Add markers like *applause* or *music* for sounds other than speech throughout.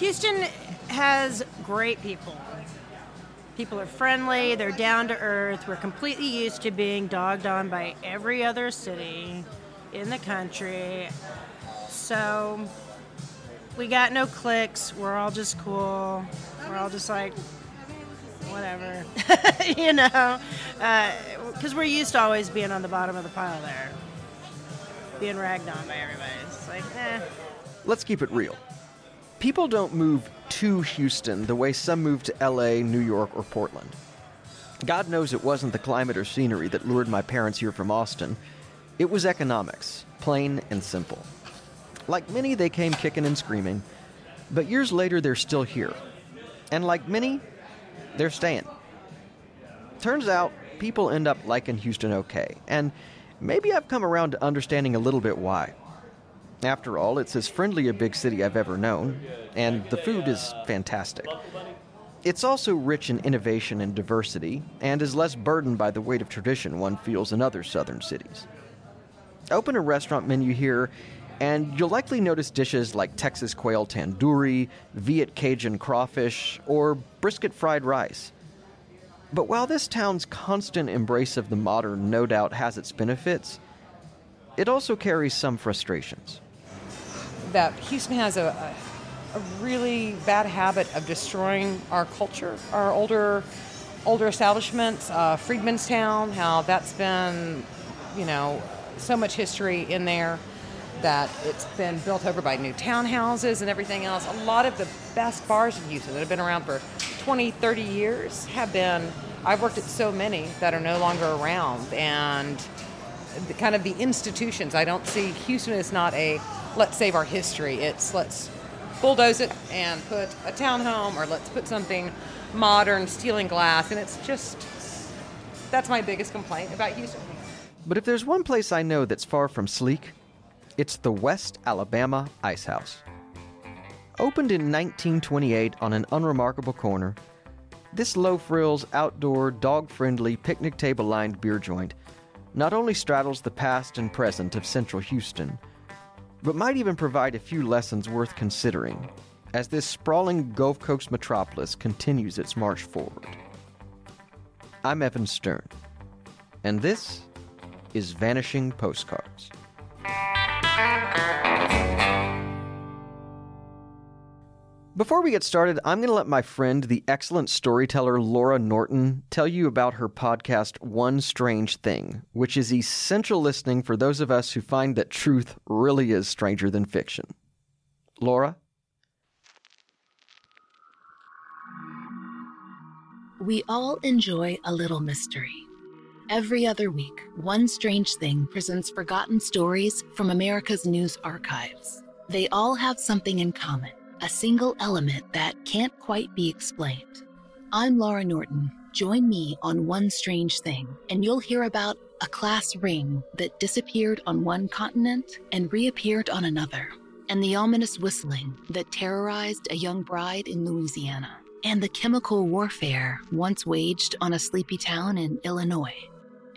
Houston has great people. People are friendly, they're down to earth. We're completely used to being dogged on by every other city in the country. So we got no clicks. We're all just cool. We're all just like, whatever. *laughs* you know? Because uh, we're used to always being on the bottom of the pile there, being ragged on by everybody. It's like, eh. Let's keep it real. People don't move to Houston the way some move to LA, New York, or Portland. God knows it wasn't the climate or scenery that lured my parents here from Austin. It was economics, plain and simple. Like many, they came kicking and screaming, but years later, they're still here. And like many, they're staying. Turns out, people end up liking Houston okay, and maybe I've come around to understanding a little bit why. After all, it's as friendly a big city I've ever known, and the food is fantastic. It's also rich in innovation and diversity, and is less burdened by the weight of tradition one feels in other southern cities. Open a restaurant menu here, and you'll likely notice dishes like Texas quail tandoori, Viet Cajun crawfish, or brisket fried rice. But while this town's constant embrace of the modern no doubt has its benefits, it also carries some frustrations that Houston has a, a, a really bad habit of destroying our culture, our older older establishments, uh, Freedmanstown, how that's been, you know, so much history in there that it's been built over by new townhouses and everything else. A lot of the best bars in Houston that have been around for 20, 30 years have been, I've worked at so many that are no longer around. And the, kind of the institutions, I don't see Houston is not a let's save our history. It's let's bulldoze it and put a townhome or let's put something modern, steel and glass. And it's just, that's my biggest complaint about Houston. But if there's one place I know that's far from sleek, it's the West Alabama Ice House. Opened in 1928 on an unremarkable corner, this low frills, outdoor, dog friendly, picnic table lined beer joint not only straddles the past and present of central Houston, but might even provide a few lessons worth considering as this sprawling Gulf Coast metropolis continues its march forward. I'm Evan Stern, and this is Vanishing Postcards. Before we get started, I'm going to let my friend, the excellent storyteller Laura Norton, tell you about her podcast, One Strange Thing, which is essential listening for those of us who find that truth really is stranger than fiction. Laura? We all enjoy a little mystery. Every other week, One Strange Thing presents forgotten stories from America's news archives. They all have something in common a single element that can't quite be explained. I'm Laura Norton. Join me on One Strange Thing, and you'll hear about a class ring that disappeared on one continent and reappeared on another, and the ominous whistling that terrorized a young bride in Louisiana, and the chemical warfare once waged on a sleepy town in Illinois.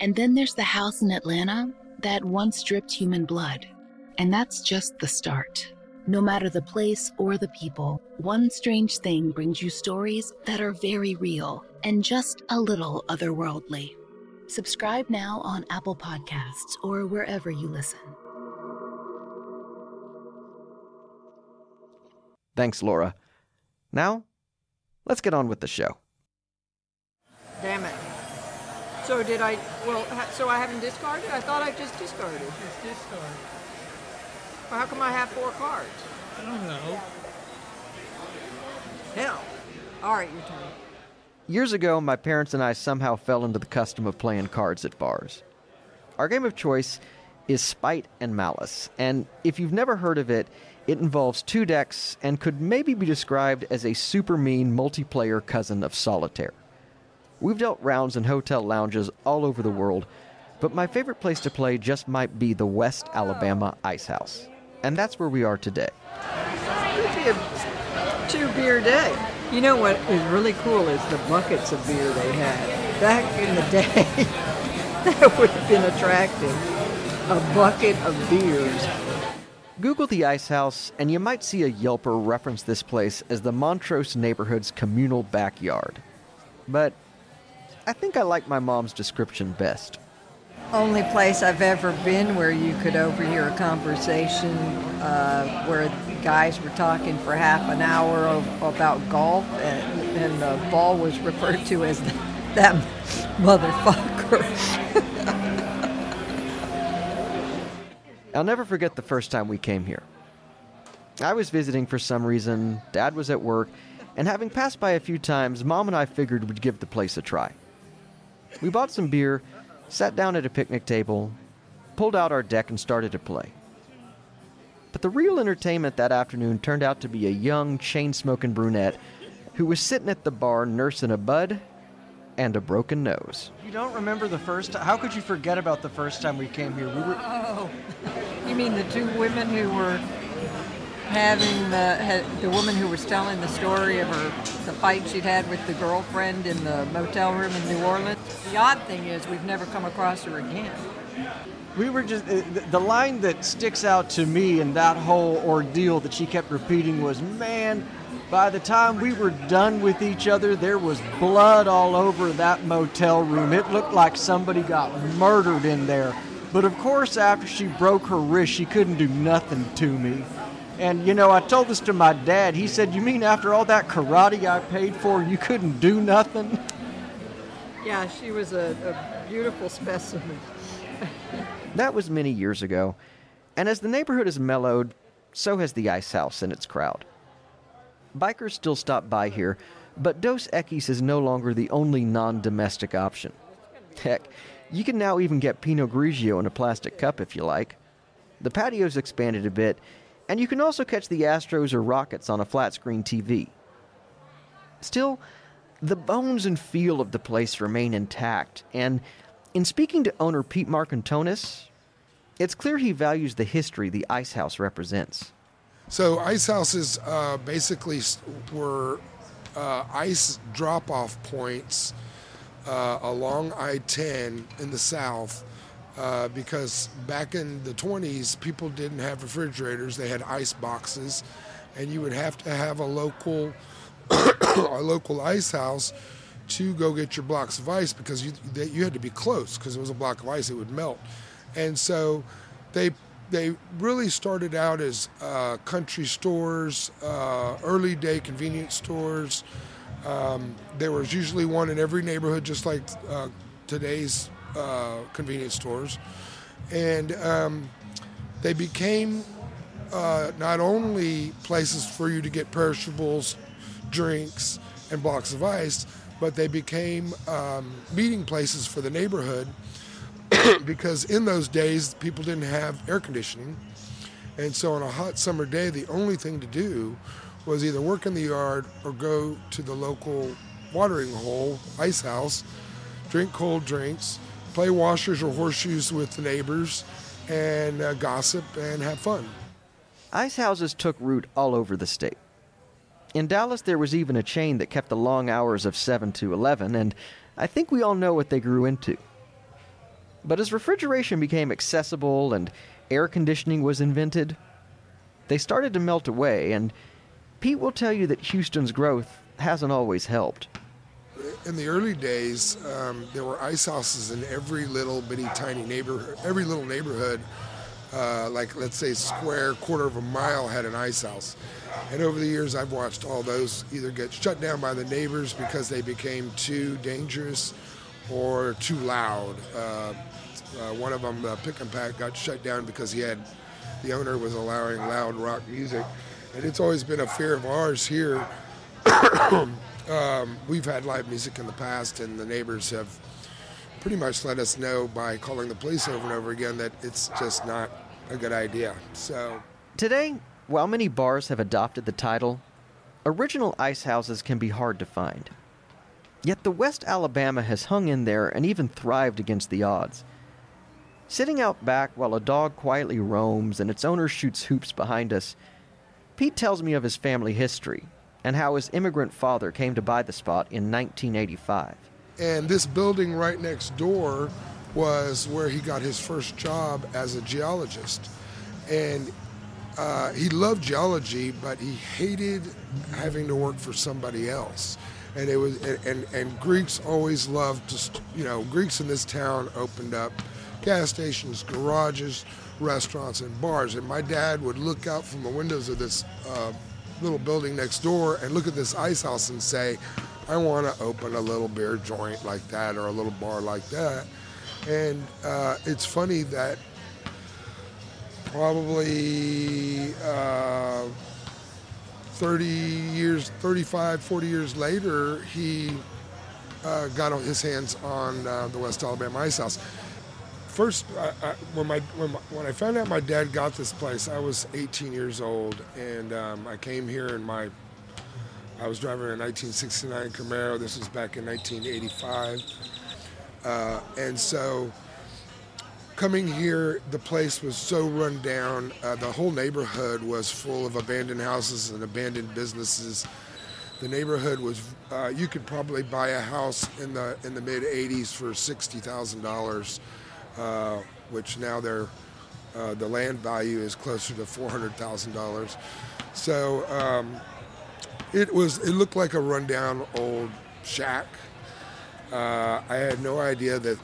And then there's the house in Atlanta that once dripped human blood. And that's just the start. No matter the place or the people, One Strange Thing brings you stories that are very real and just a little otherworldly. Subscribe now on Apple Podcasts or wherever you listen. Thanks, Laura. Now, let's get on with the show. Damn it. So did I, well, so I haven't discarded? I thought I just discarded. Just discard. Well, how come I have four cards? I don't know. Hell. All right, your turn. Years ago, my parents and I somehow fell into the custom of playing cards at bars. Our game of choice is Spite and Malice, and if you've never heard of it, it involves two decks and could maybe be described as a super mean multiplayer cousin of Solitaire. We've dealt rounds in hotel lounges all over the world, but my favorite place to play just might be the West Alabama Ice House. And that's where we are today. Could be a two beer day. You know what is really cool is the buckets of beer they had. Back in the day, *laughs* that would have been attractive. A bucket of beers. Google the Ice House, and you might see a Yelper reference this place as the Montrose neighborhood's communal backyard. But I think I like my mom's description best. Only place I've ever been where you could overhear a conversation uh, where guys were talking for half an hour of, about golf, and, and the ball was referred to as *laughs* that motherfucker. I'll never forget the first time we came here. I was visiting for some reason, Dad was at work, and having passed by a few times, Mom and I figured we'd give the place a try. We bought some beer, sat down at a picnic table, pulled out our deck, and started to play. But the real entertainment that afternoon turned out to be a young, chain smoking brunette who was sitting at the bar nursing a bud and a broken nose. You don't remember the first time? How could you forget about the first time we came here? We were. Oh, *laughs* you mean the two women who were having the the woman who was telling the story of her the fight she'd had with the girlfriend in the motel room in New Orleans? The odd thing is we've never come across her again. We were just. Uh, the line that sticks out to me in that whole ordeal that she kept repeating was, man, by the time we were done with each other, there was blood all over that motel room. It looked like somebody got murdered in there. But of course, after she broke her wrist, she couldn't do nothing to me. And you know, I told this to my dad. He said, You mean after all that karate I paid for, you couldn't do nothing? Yeah, she was a, a beautiful specimen. *laughs* That was many years ago, and as the neighborhood has mellowed, so has the ice house and its crowd. Bikers still stop by here, but Dos Equis is no longer the only non domestic option. Heck, you can now even get Pinot Grigio in a plastic cup if you like. The patio's expanded a bit, and you can also catch the Astros or Rockets on a flat screen TV. Still, the bones and feel of the place remain intact, and in speaking to owner Pete Marcantonis, it's clear he values the history the ice house represents. So ice houses uh, basically were uh, ice drop-off points uh, along I-10 in the south uh, because back in the 20s, people didn't have refrigerators; they had ice boxes, and you would have to have a local *coughs* a local ice house to go get your blocks of ice because you that you had to be close because it was a block of ice; it would melt, and so they they really started out as uh, country stores, uh, early day convenience stores. Um, there was usually one in every neighborhood, just like uh, today's uh, convenience stores, and um, they became uh, not only places for you to get perishables, drinks, and blocks of ice, but they became um, meeting places for the neighborhood *coughs* because in those days people didn't have air conditioning. And so on a hot summer day, the only thing to do was either work in the yard or go to the local watering hole, ice house, drink cold drinks, play washers or horseshoes with the neighbors, and uh, gossip and have fun. Ice houses took root all over the state. In Dallas, there was even a chain that kept the long hours of 7 to 11, and I think we all know what they grew into. But as refrigeration became accessible and air conditioning was invented, they started to melt away, and Pete will tell you that Houston's growth hasn't always helped. In the early days, um, there were ice houses in every little bitty tiny neighborhood. Every little neighborhood, uh, like let's say square quarter of a mile, had an ice house. And over the years, I've watched all those either get shut down by the neighbors because they became too dangerous or too loud. Uh, uh, one of them, uh, Pick and Pack, got shut down because he had the owner was allowing loud rock music, and it's always been a fear of ours here *coughs* um, we've had live music in the past, and the neighbors have pretty much let us know by calling the police over and over again that it's just not a good idea. So, Today, while many bars have adopted the title, original ice houses can be hard to find. Yet the West Alabama has hung in there and even thrived against the odds. Sitting out back while a dog quietly roams and its owner shoots hoops behind us, Pete tells me of his family history and how his immigrant father came to buy the spot in 1985. and this building right next door was where he got his first job as a geologist, and uh, he loved geology, but he hated having to work for somebody else. And it was, and, and, Greeks always loved to, you know, Greeks in this town opened up gas stations, garages, restaurants, and bars. And my dad would look out from the windows of this uh, little building next door and look at this ice house and say, I want to open a little beer joint like that or a little bar like that. And uh, it's funny that probably uh, 30 years, 35, 40 years later, he uh, got his hands on uh, the West Alabama Ice House. First, I, I, when, my, when, my, when I found out my dad got this place, I was 18 years old, and um, I came here in my I was driving a 1969 Camaro. This was back in 1985. Uh, and so coming here, the place was so run down. Uh, the whole neighborhood was full of abandoned houses and abandoned businesses. The neighborhood was, uh, you could probably buy a house in the, in the mid 80s for $60,000, uh, which now uh, the land value is closer to $400,000. So, um, it was. It looked like a rundown old shack. Uh, I had no idea that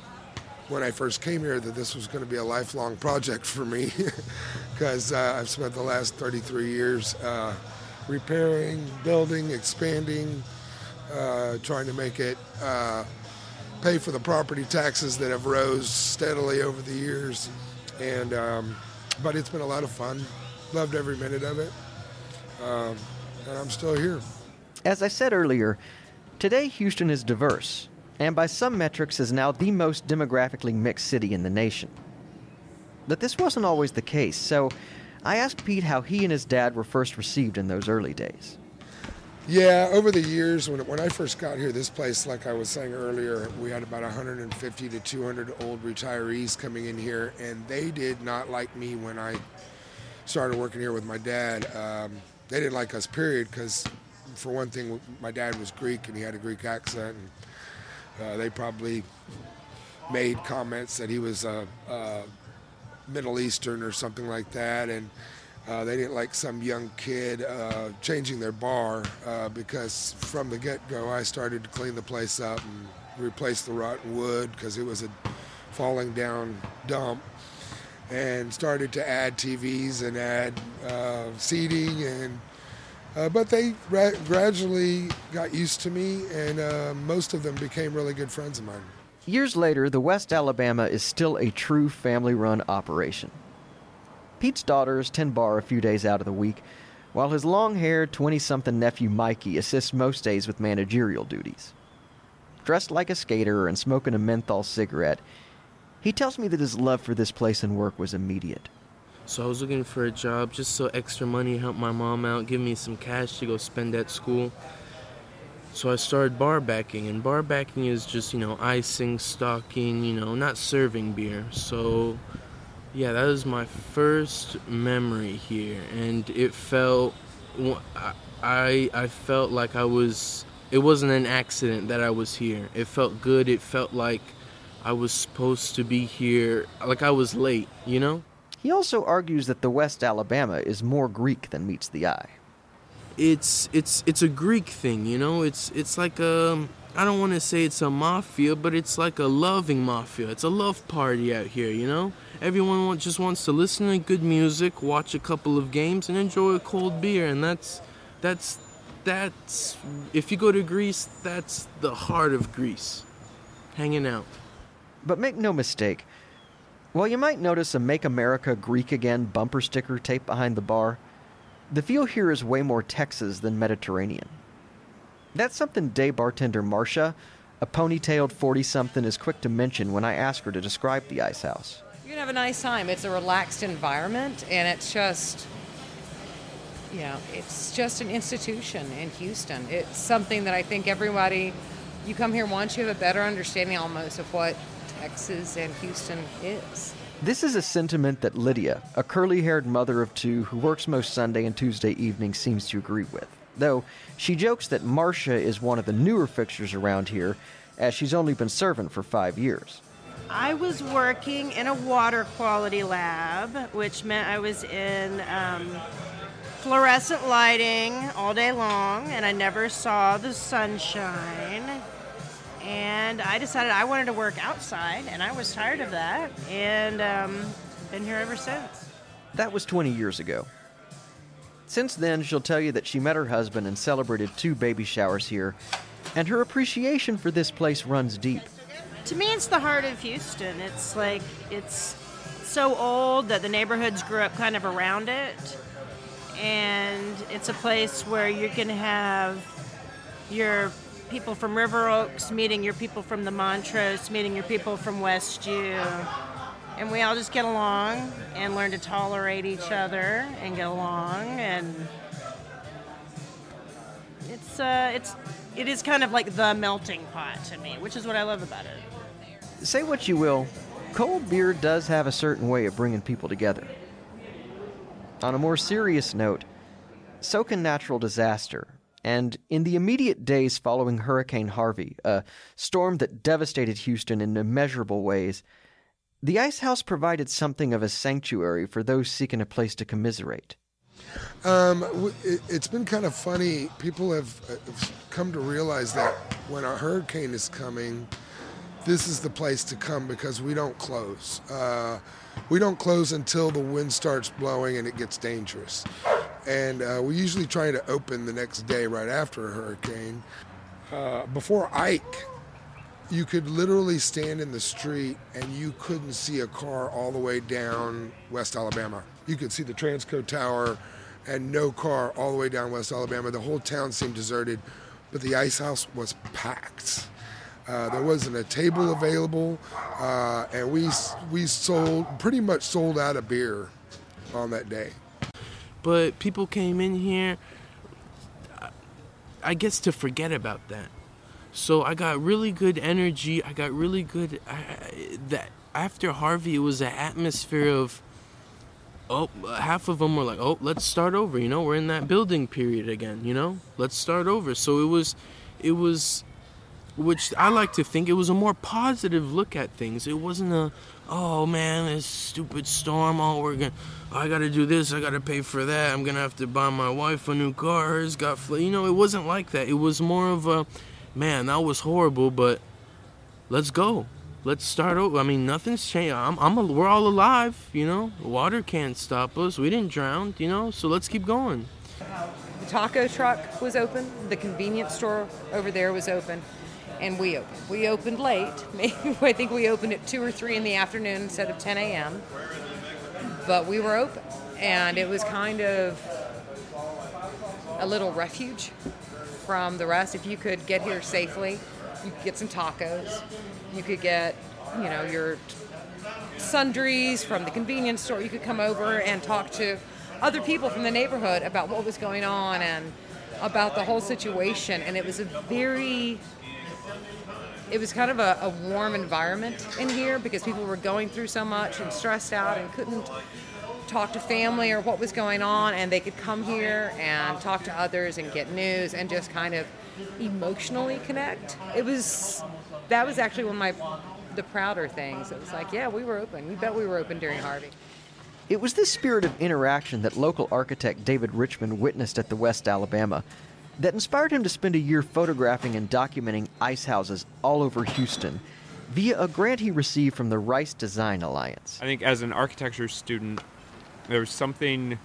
when I first came here that this was going to be a lifelong project for me, *laughs* because uh, I've spent the last 33 years uh, repairing, building, expanding, uh, trying to make it uh, pay for the property taxes that have rose steadily over the years, and um, but it's been a lot of fun. Loved every minute of it. Um, and I'm still here. As I said earlier, today Houston is diverse, and by some metrics is now the most demographically mixed city in the nation. But this wasn't always the case, so I asked Pete how he and his dad were first received in those early days. Yeah, over the years, when, when I first got here, this place, like I was saying earlier, we had about 150 to 200 old retirees coming in here, and they did not like me when I started working here with my dad. Um, they didn't like us, period, because for one thing, my dad was Greek and he had a Greek accent, and uh, they probably made comments that he was a, a Middle Eastern or something like that, and uh, they didn't like some young kid uh, changing their bar uh, because from the get-go, I started to clean the place up and replace the rotten wood because it was a falling down dump and started to add TVs and add uh, seating and uh, but they ra- gradually got used to me and uh, most of them became really good friends of mine. Years later, the West Alabama is still a true family run operation. Pete's daughters tend bar a few days out of the week, while his long haired 20 something nephew Mikey assists most days with managerial duties. Dressed like a skater and smoking a menthol cigarette, he tells me that his love for this place and work was immediate. So I was looking for a job just so extra money help my mom out, give me some cash to go spend at school. So I started bar backing, and bar backing is just, you know, icing, stocking, you know, not serving beer. So yeah, that was my first memory here, and it felt I I felt like I was it wasn't an accident that I was here. It felt good. It felt like I was supposed to be here, like I was late, you know? He also argues that the West Alabama is more Greek than meets the eye. It's it's it's a Greek thing, you know. It's it's like a I don't want to say it's a mafia, but it's like a loving mafia. It's a love party out here, you know. Everyone just wants to listen to good music, watch a couple of games, and enjoy a cold beer, and that's that's that's if you go to Greece, that's the heart of Greece, hanging out. But make no mistake, while you might notice a Make America Greek Again bumper sticker taped behind the bar, the feel here is way more Texas than Mediterranean. That's something day bartender Marcia, a ponytailed 40 something, is quick to mention when I ask her to describe the ice house. You can have a nice time. It's a relaxed environment, and it's just, you know, it's just an institution in Houston. It's something that I think everybody, you come here once, you have a better understanding almost of what Texas and Houston is. This is a sentiment that Lydia, a curly haired mother of two who works most Sunday and Tuesday evenings, seems to agree with. Though she jokes that Marcia is one of the newer fixtures around here, as she's only been serving for five years. I was working in a water quality lab, which meant I was in um, fluorescent lighting all day long, and I never saw the sunshine. And I decided I wanted to work outside, and I was tired of that, and um, been here ever since. That was 20 years ago. Since then, she'll tell you that she met her husband and celebrated two baby showers here, and her appreciation for this place runs deep. To me, it's the heart of Houston. It's like, it's so old that the neighborhoods grew up kind of around it. And it's a place where you can have your people from River Oaks meeting your people from the Montrose, meeting your people from West U. And we all just get along and learn to tolerate each other and get along. And it's, uh, it's, it is kind of like the melting pot to me, which is what I love about it. Say what you will, cold beer does have a certain way of bringing people together. On a more serious note, so can natural disaster. And in the immediate days following Hurricane Harvey, a storm that devastated Houston in immeasurable ways, the Ice House provided something of a sanctuary for those seeking a place to commiserate. Um, it, it's been kind of funny. People have, uh, have come to realize that when a hurricane is coming, this is the place to come because we don't close. Uh, we don't close until the wind starts blowing and it gets dangerous. And uh, we usually try to open the next day right after a hurricane. Uh, before Ike, you could literally stand in the street and you couldn't see a car all the way down West Alabama. You could see the Transco Tower and no car all the way down West Alabama. The whole town seemed deserted, but the ice house was packed. Uh, there wasn't a table available, uh, and we we sold pretty much sold out of beer on that day. But people came in here, I guess, to forget about that. So I got really good energy. I got really good. I, that after Harvey, it was an atmosphere of. Oh, half of them were like, "Oh, let's start over." You know, we're in that building period again. You know, let's start over. So it was, it was, which I like to think it was a more positive look at things. It wasn't a, oh man, this stupid storm. Oh, we're gonna, I gotta do this. I gotta pay for that. I'm gonna have to buy my wife a new car. Hers got, fl-. you know, it wasn't like that. It was more of a, man, that was horrible, but let's go. Let's start over. I mean, nothing's changed. I'm, I'm a, we're all alive, you know. Water can't stop us. We didn't drown, you know. So let's keep going. The taco truck was open. The convenience store over there was open, and we opened. We opened late. *laughs* I think we opened at two or three in the afternoon instead of 10 a.m. But we were open, and it was kind of a little refuge from the rest. If you could get here safely, you could get some tacos. You could get, you know, your sundries from the convenience store. You could come over and talk to other people from the neighborhood about what was going on and about the whole situation. And it was a very, it was kind of a, a warm environment in here because people were going through so much and stressed out and couldn't talk to family or what was going on and they could come here and talk to others and get news and just kind of emotionally connect. It was that was actually one of my the prouder things. It was like yeah we were open. You bet we were open during harvey. It was this spirit of interaction that local architect David Richmond witnessed at the West Alabama that inspired him to spend a year photographing and documenting ice houses all over Houston via a grant he received from the Rice Design Alliance. I think as an architecture student, there was something.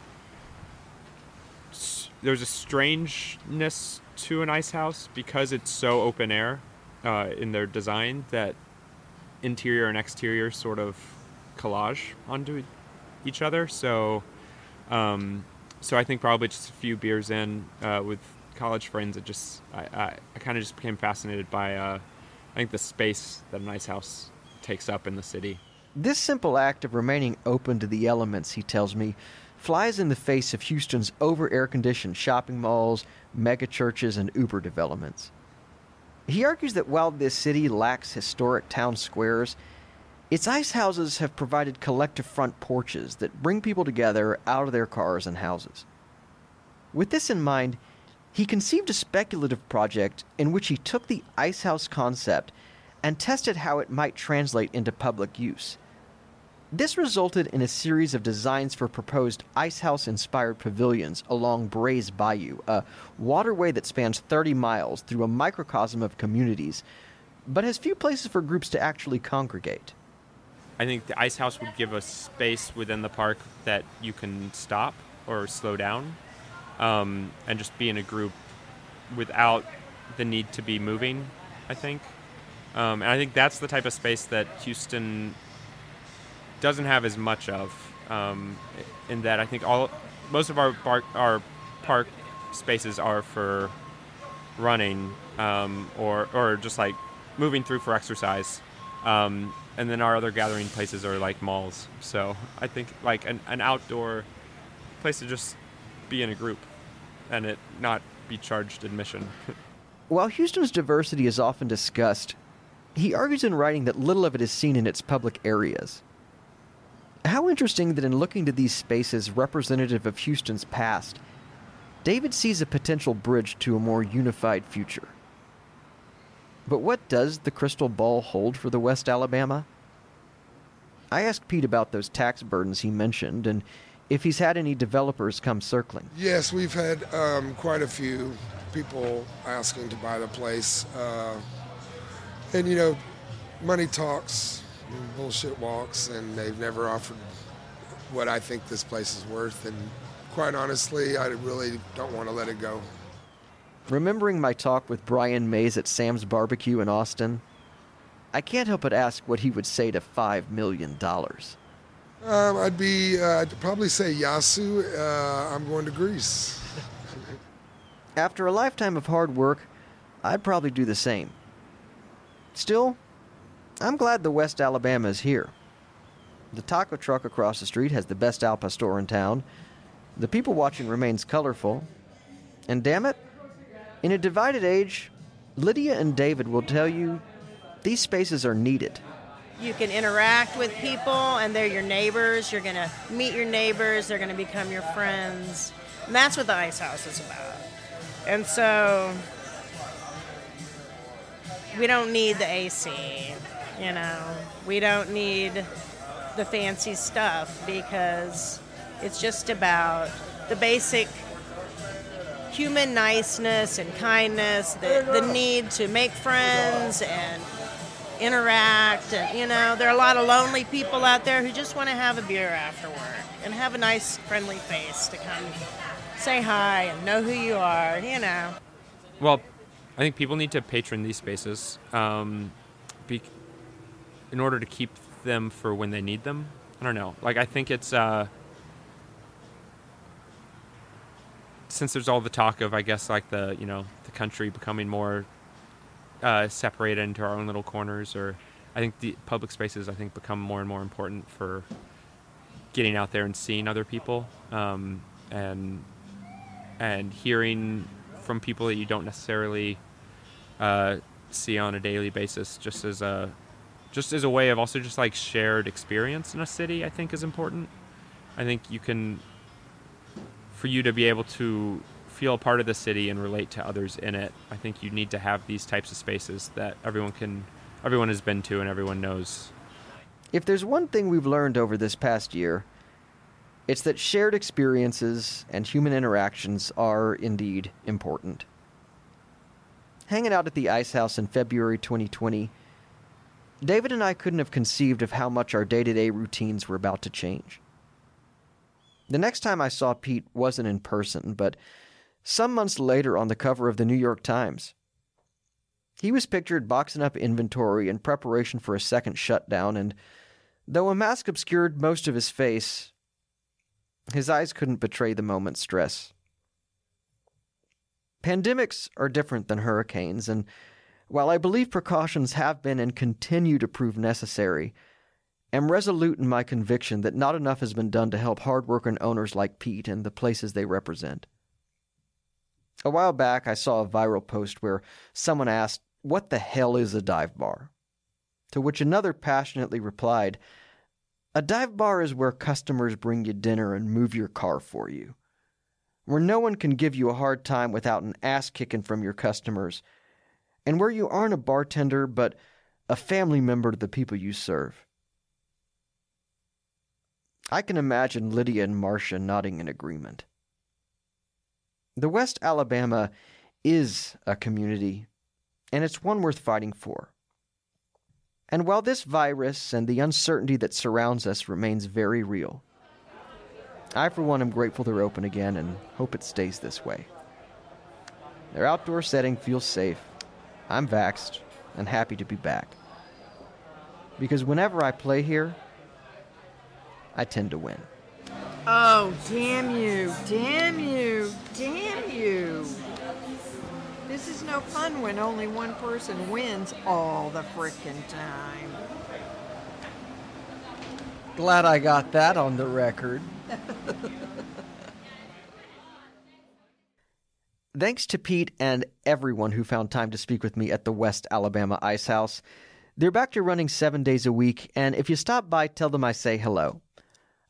There was a strangeness to an ice house because it's so open air uh, in their design that interior and exterior sort of collage onto each other. So, um, so I think probably just a few beers in uh, with college friends, it just I, I, I kind of just became fascinated by uh, I think the space that an ice house takes up in the city. This simple act of remaining open to the elements, he tells me, flies in the face of Houston's over air conditioned shopping malls, megachurches, and Uber developments. He argues that while this city lacks historic town squares, its ice houses have provided collective front porches that bring people together out of their cars and houses. With this in mind, he conceived a speculative project in which he took the ice house concept and tested how it might translate into public use. This resulted in a series of designs for proposed icehouse inspired pavilions along Brays Bayou, a waterway that spans 30 miles through a microcosm of communities, but has few places for groups to actually congregate. I think the ice house would give a space within the park that you can stop or slow down um, and just be in a group without the need to be moving, I think. Um, and I think that's the type of space that Houston doesn't have as much of. Um, in that I think all most of our park, our park spaces are for running um, or or just like moving through for exercise. Um, and then our other gathering places are like malls. So I think like an, an outdoor place to just be in a group and it not be charged admission. *laughs* While Houston's diversity is often discussed, he argues in writing that little of it is seen in its public areas. How interesting that in looking to these spaces representative of Houston's past, David sees a potential bridge to a more unified future. But what does the crystal ball hold for the West Alabama? I asked Pete about those tax burdens he mentioned and if he's had any developers come circling. Yes, we've had um, quite a few people asking to buy the place. Uh, and, you know, money talks, bullshit walks, and they've never offered what I think this place is worth. And quite honestly, I really don't want to let it go. Remembering my talk with Bryan Mays at Sam's Barbecue in Austin, I can't help but ask what he would say to $5 million. Um, I'd be, uh, I'd probably say Yasu. Uh, I'm going to Greece. *laughs* After a lifetime of hard work, I'd probably do the same. Still, I'm glad the West Alabama is here. The taco truck across the street has the best al pastor in town. The people watching remains colorful. And damn it, in a divided age, Lydia and David will tell you these spaces are needed. You can interact with people, and they're your neighbors. You're going to meet your neighbors, they're going to become your friends. And that's what the Ice House is about. And so we don't need the AC, you know, we don't need the fancy stuff because it's just about the basic human niceness and kindness, the, the need to make friends and interact. And, you know, there are a lot of lonely people out there who just want to have a beer after work and have a nice, friendly face to come say hi and know who you are, you know. Well, I think people need to patron these spaces um, be, in order to keep them for when they need them. I don't know. Like, I think it's. Uh, since there's all the talk of, I guess, like the you know the country becoming more uh, separated into our own little corners, or I think the public spaces I think become more and more important for getting out there and seeing other people, um, and and hearing from people that you don't necessarily uh, see on a daily basis, just as a just as a way of also just like shared experience in a city. I think is important. I think you can for you to be able to feel a part of the city and relate to others in it, I think you need to have these types of spaces that everyone can, everyone has been to and everyone knows. If there's one thing we've learned over this past year, it's that shared experiences and human interactions are indeed important. Hanging out at the Ice House in February 2020, David and I couldn't have conceived of how much our day to day routines were about to change. The next time I saw Pete wasn't in person, but some months later on the cover of the New York Times. He was pictured boxing up inventory in preparation for a second shutdown, and though a mask obscured most of his face, his eyes couldn't betray the moment's stress. Pandemics are different than hurricanes, and while I believe precautions have been and continue to prove necessary, am resolute in my conviction that not enough has been done to help hardworking owners like Pete and the places they represent. A while back, I saw a viral post where someone asked, What the hell is a dive bar? To which another passionately replied, A dive bar is where customers bring you dinner and move your car for you. Where no one can give you a hard time without an ass kicking from your customers. And where you aren't a bartender, but a family member to the people you serve. I can imagine Lydia and Marcia nodding in agreement. The West Alabama is a community, and it's one worth fighting for. And while this virus and the uncertainty that surrounds us remains very real, I, for one, am grateful they're open again and hope it stays this way. Their outdoor setting feels safe. I'm vaxxed and happy to be back. Because whenever I play here, I tend to win. Oh, damn you, damn you, damn you. This is no fun when only one person wins all the frickin' time. Glad I got that on the record. *laughs* Thanks to Pete and everyone who found time to speak with me at the West Alabama Ice House. They're back to running seven days a week, and if you stop by, tell them I say hello.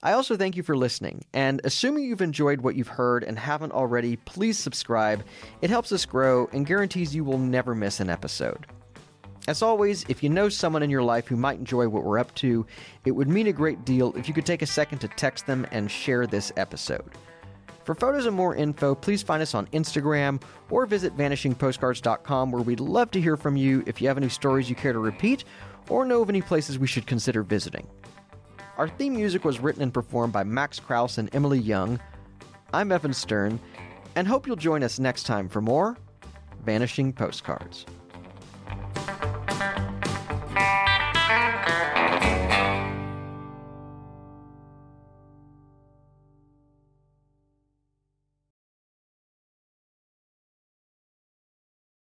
I also thank you for listening, and assuming you've enjoyed what you've heard and haven't already, please subscribe. It helps us grow and guarantees you will never miss an episode. As always, if you know someone in your life who might enjoy what we're up to, it would mean a great deal if you could take a second to text them and share this episode. For photos and more info, please find us on Instagram or visit vanishingpostcards.com where we'd love to hear from you if you have any stories you care to repeat or know of any places we should consider visiting. Our theme music was written and performed by Max Kraus and Emily Young. I'm Evan Stern, and hope you'll join us next time for more Vanishing Postcards.